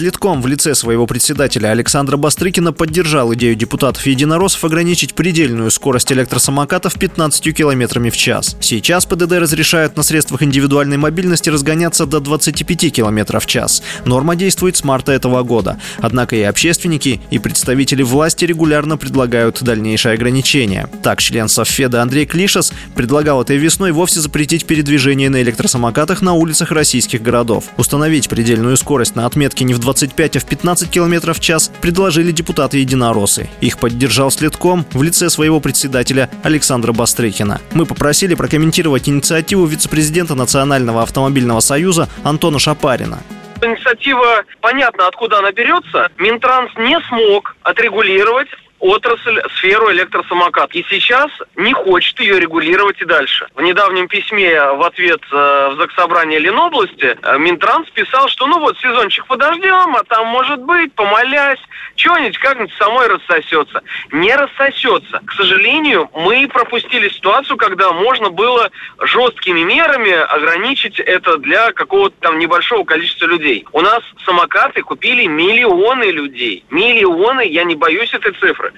Следком в лице своего председателя Александра Бастрыкина поддержал идею депутатов единороссов ограничить предельную скорость электросамокатов 15 км в час. Сейчас ПДД разрешают на средствах индивидуальной мобильности разгоняться до 25 км в час. Норма действует с марта этого года. Однако и общественники, и представители власти регулярно предлагают дальнейшие ограничения. Так, член Совфеда Андрей Клишас предлагал этой весной вовсе запретить передвижение на электросамокатах на улицах российских городов. Установить предельную скорость на отметке не в 25, а в 15 км в час предложили депутаты единороссы. Их поддержал следком в лице своего председателя Александра Бастрыкина. Мы попросили прокомментировать инициативу вице-президента Национального автомобильного союза Антона Шапарина. Инициатива, понятно, откуда она берется. Минтранс не смог отрегулировать отрасль, сферу электросамокат. И сейчас не хочет ее регулировать и дальше. В недавнем письме в ответ э, в Заксобрание Ленобласти э, Минтранс писал, что ну вот сезончик подождем, а там может быть, помолясь, что-нибудь как-нибудь самой рассосется. Не рассосется. К сожалению, мы пропустили ситуацию, когда можно было жесткими мерами ограничить это для какого-то там небольшого количества людей. У нас самокаты купили миллионы людей. Миллионы, я не боюсь этой цифры.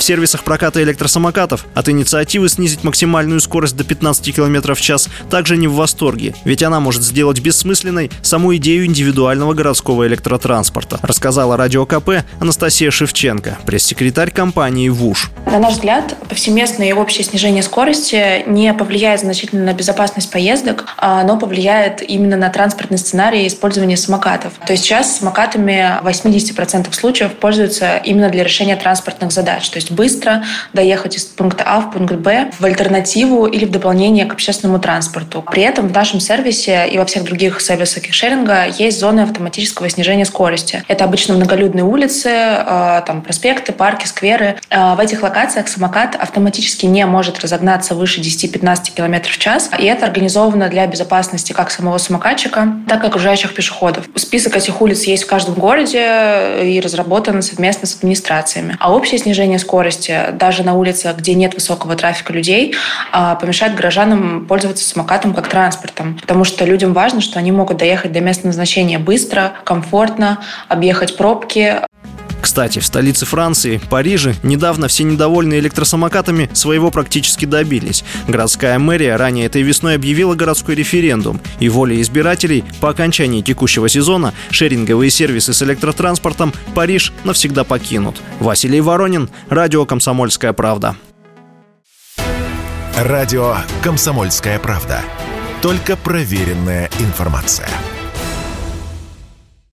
В сервисах проката электросамокатов от инициативы снизить максимальную скорость до 15 км в час также не в восторге, ведь она может сделать бессмысленной саму идею индивидуального городского электротранспорта, рассказала Радио КП Анастасия Шевченко, пресс-секретарь компании ВУШ. На наш взгляд, повсеместное и общее снижение скорости не повлияет значительно на безопасность поездок, а но повлияет именно на транспортный сценарий использования самокатов. То есть сейчас самокатами в 80% случаев пользуются именно для решения транспортных задач. То есть быстро доехать из пункта А в пункт Б в альтернативу или в дополнение к общественному транспорту. При этом в нашем сервисе и во всех других сервисах кишеринга есть зоны автоматического снижения скорости. Это обычно многолюдные улицы, э, там проспекты, парки, скверы. Э, в этих локациях самокат автоматически не может разогнаться выше 10-15 км в час. И это организовано для безопасности как самого самокатчика, так и окружающих пешеходов. Список этих улиц есть в каждом городе и разработан совместно с администрациями. А общее снижение скорости даже на улицах, где нет высокого трафика людей, а, помешает горожанам пользоваться самокатом как транспортом. Потому что людям важно, что они могут доехать до места назначения быстро, комфортно, объехать пробки, кстати, в столице Франции, Париже, недавно все недовольные электросамокатами своего практически добились. Городская мэрия ранее этой весной объявила городской референдум, и волей избирателей по окончании текущего сезона шеринговые сервисы с электротранспортом Париж навсегда покинут. Василий Воронин, Радио «Комсомольская правда». Радио «Комсомольская правда». Только проверенная информация.